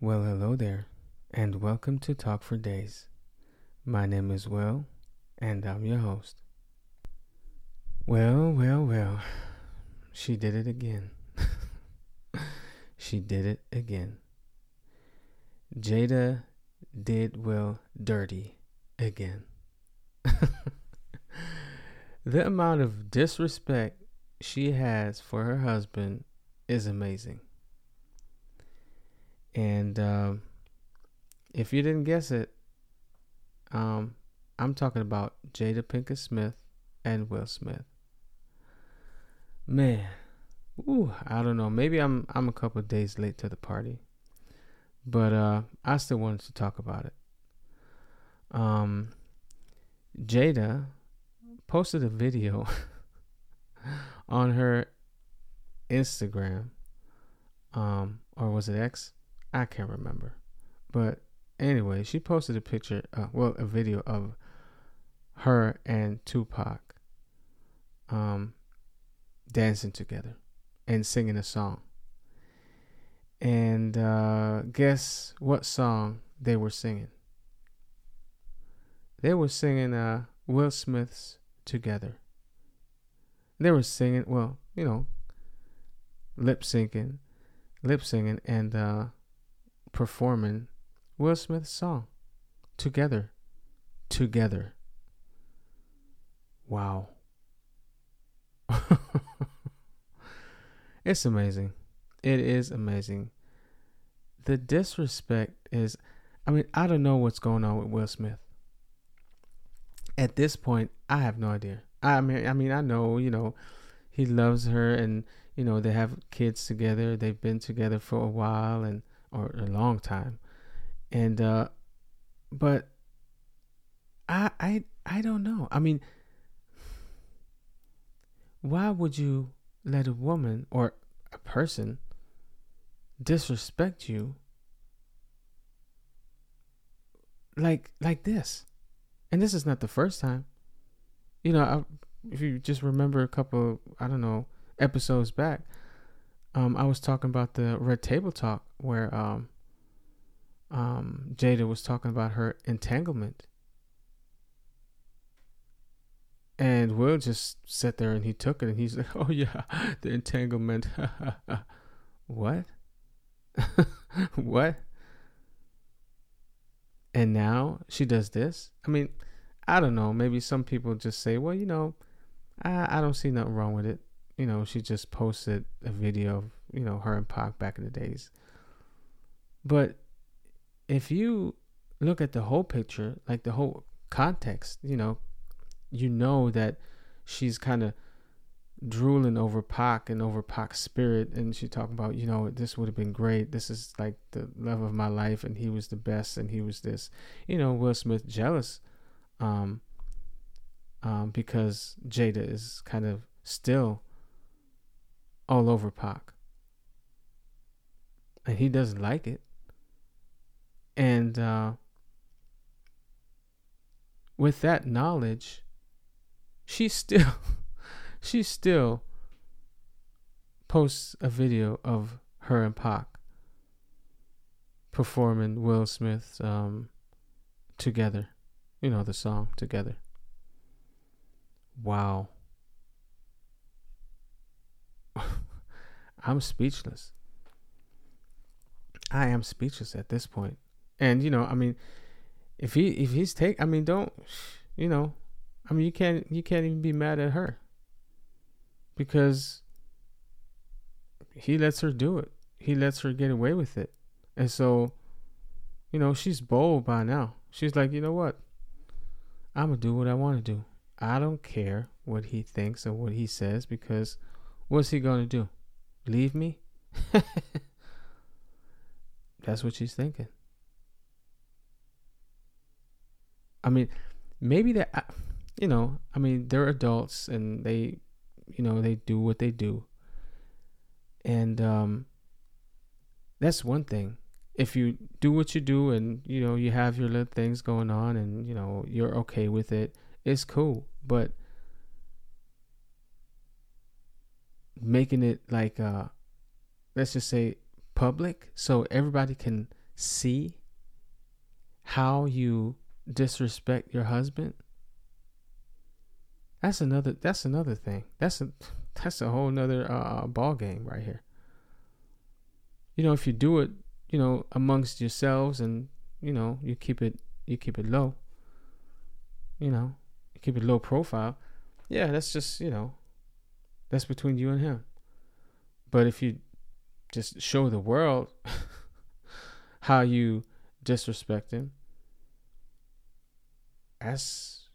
Well, hello there, and welcome to Talk for Days. My name is Will, and I'm your host. Well, well, well, she did it again. she did it again. Jada did Will dirty again. the amount of disrespect she has for her husband is amazing. And um, if you didn't guess it, um, I'm talking about Jada Pinkett Smith and Will Smith. Man, ooh, I don't know. Maybe I'm I'm a couple days late to the party, but uh, I still wanted to talk about it. Um, Jada posted a video on her Instagram, um, or was it X? I can't remember. But anyway, she posted a picture, uh, well, a video of her and Tupac um, dancing together and singing a song. And uh, guess what song they were singing? They were singing uh, Will Smith's Together. They were singing, well, you know, lip syncing, lip singing, and uh, performing Will Smith's song together. Together. Wow. it's amazing. It is amazing. The disrespect is I mean, I don't know what's going on with Will Smith. At this point, I have no idea. I mean I mean I know, you know, he loves her and you know, they have kids together. They've been together for a while and or a long time. And uh but I I I don't know. I mean why would you let a woman or a person disrespect you like like this? And this is not the first time. You know, I, if you just remember a couple, I don't know, episodes back, um, I was talking about the Red Table Talk where um, um, Jada was talking about her entanglement. And Will just sat there and he took it and he's like, oh, yeah, the entanglement. what? what? And now she does this? I mean, I don't know. Maybe some people just say, well, you know, I, I don't see nothing wrong with it you know, she just posted a video of, you know, her and Pac back in the days. But if you look at the whole picture, like the whole context, you know, you know that she's kind of drooling over Pac and over Pac's spirit. And she talking about, you know, this would have been great. This is like the love of my life. And he was the best. And he was this, you know, Will Smith jealous. Um, um, because Jada is kind of still all over Pac. And he doesn't like it. And uh, with that knowledge, she still she still posts a video of her and Pac performing Will Smith's um, together. You know the song together. Wow. I'm speechless. I am speechless at this point. And you know, I mean, if he if he's take, I mean, don't, you know, I mean, you can't you can't even be mad at her because he lets her do it. He lets her get away with it, and so, you know, she's bold by now. She's like, you know what? I'm gonna do what I want to do. I don't care what he thinks or what he says because what's he gonna do? Leave me? That's what she's thinking. I mean, maybe that, uh, you know, I mean, they're adults and they, you know, they do what they do. And um, that's one thing. If you do what you do and, you know, you have your little things going on and, you know, you're okay with it, it's cool. But making it like uh let's just say public so everybody can see how you disrespect your husband, that's another that's another thing. That's a that's a whole nother uh, ball game right here. You know, if you do it, you know, amongst yourselves and you know, you keep it you keep it low. You know, you keep it low profile. Yeah, that's just, you know, that's between you and him. But if you just show the world how you disrespect him, that's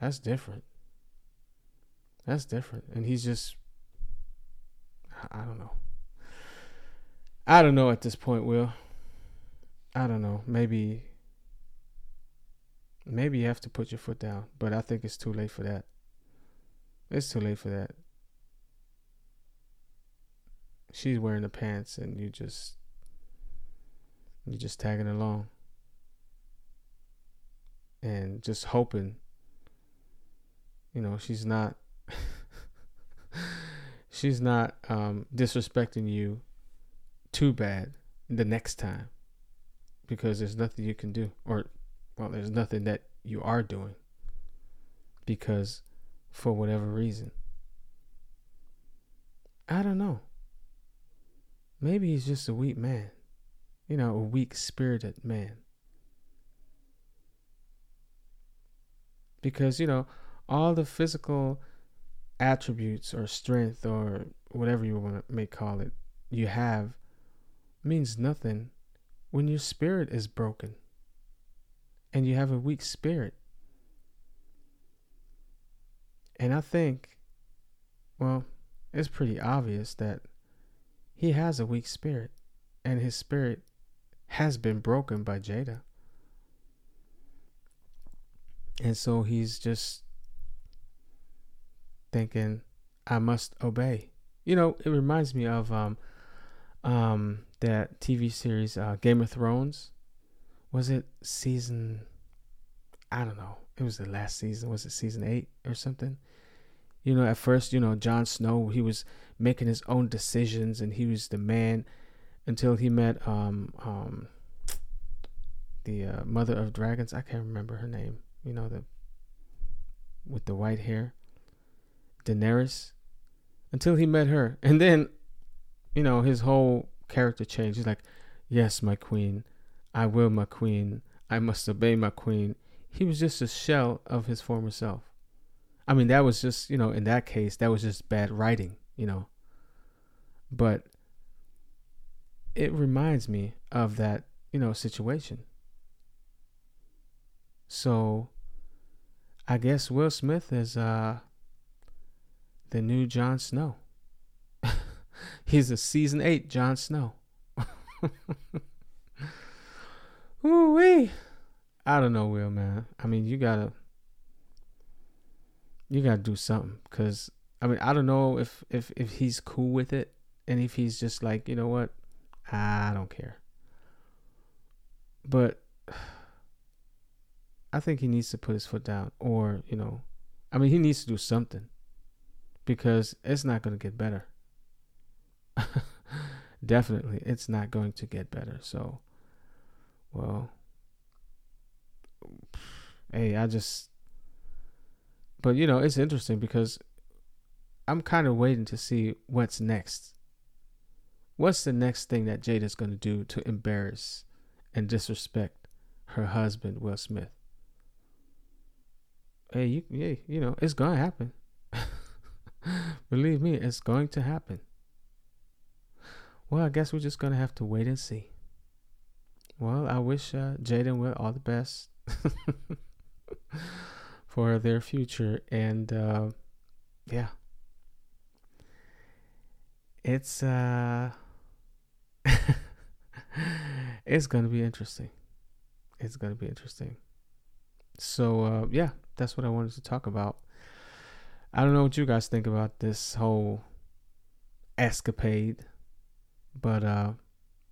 that's different. That's different. And he's just I don't know. I don't know at this point, Will. I don't know. Maybe maybe you have to put your foot down, but I think it's too late for that. It's too late for that. She's wearing the pants and you just you just tagging along. And just hoping you know, she's not she's not um, disrespecting you too bad the next time. Because there's nothing you can do or well there's nothing that you are doing. Because for whatever reason. I don't know maybe he's just a weak man you know a weak spirited man because you know all the physical attributes or strength or whatever you want to may call it you have means nothing when your spirit is broken and you have a weak spirit. And I think, well, it's pretty obvious that he has a weak spirit and his spirit has been broken by Jada. And so he's just thinking, I must obey. You know, it reminds me of um, um, that TV series uh, Game of Thrones. Was it season? I don't know. It was the last season. Was it season eight or something? You know, at first, you know, Jon Snow, he was making his own decisions and he was the man until he met um um the uh, mother of dragons. I can't remember her name. You know the with the white hair. Daenerys until he met her. And then, you know, his whole character changed. He's like, Yes, my queen. I will, my queen. I must obey my queen. He was just a shell of his former self. I mean, that was just, you know, in that case, that was just bad writing, you know. But it reminds me of that, you know, situation. So I guess Will Smith is uh the new Jon Snow. He's a season eight Jon Snow. Ooh wee. I don't know, Will, man. I mean, you gotta, you gotta do something, cause I mean, I don't know if if if he's cool with it, and if he's just like, you know what, I don't care. But I think he needs to put his foot down, or you know, I mean, he needs to do something because it's not to get better. Definitely, it's not going to get better. So, well, hey, I just, but you know, it's interesting because I'm kind of waiting to see what's next. What's the next thing that Jada's going to do to embarrass and disrespect her husband, Will Smith? Hey, you, yeah, you know, it's going to happen. Believe me, it's going to happen. Well, I guess we're just gonna have to wait and see. Well, I wish uh, Jada and Will all the best for their future, and uh, yeah, it's uh, it's gonna be interesting. It's gonna be interesting. So uh, yeah, that's what I wanted to talk about. I don't know what you guys think about this whole escapade but uh,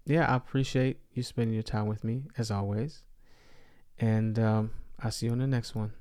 yeah, I appreciate you spending your time with me as always. And um, I'll see you on the next one.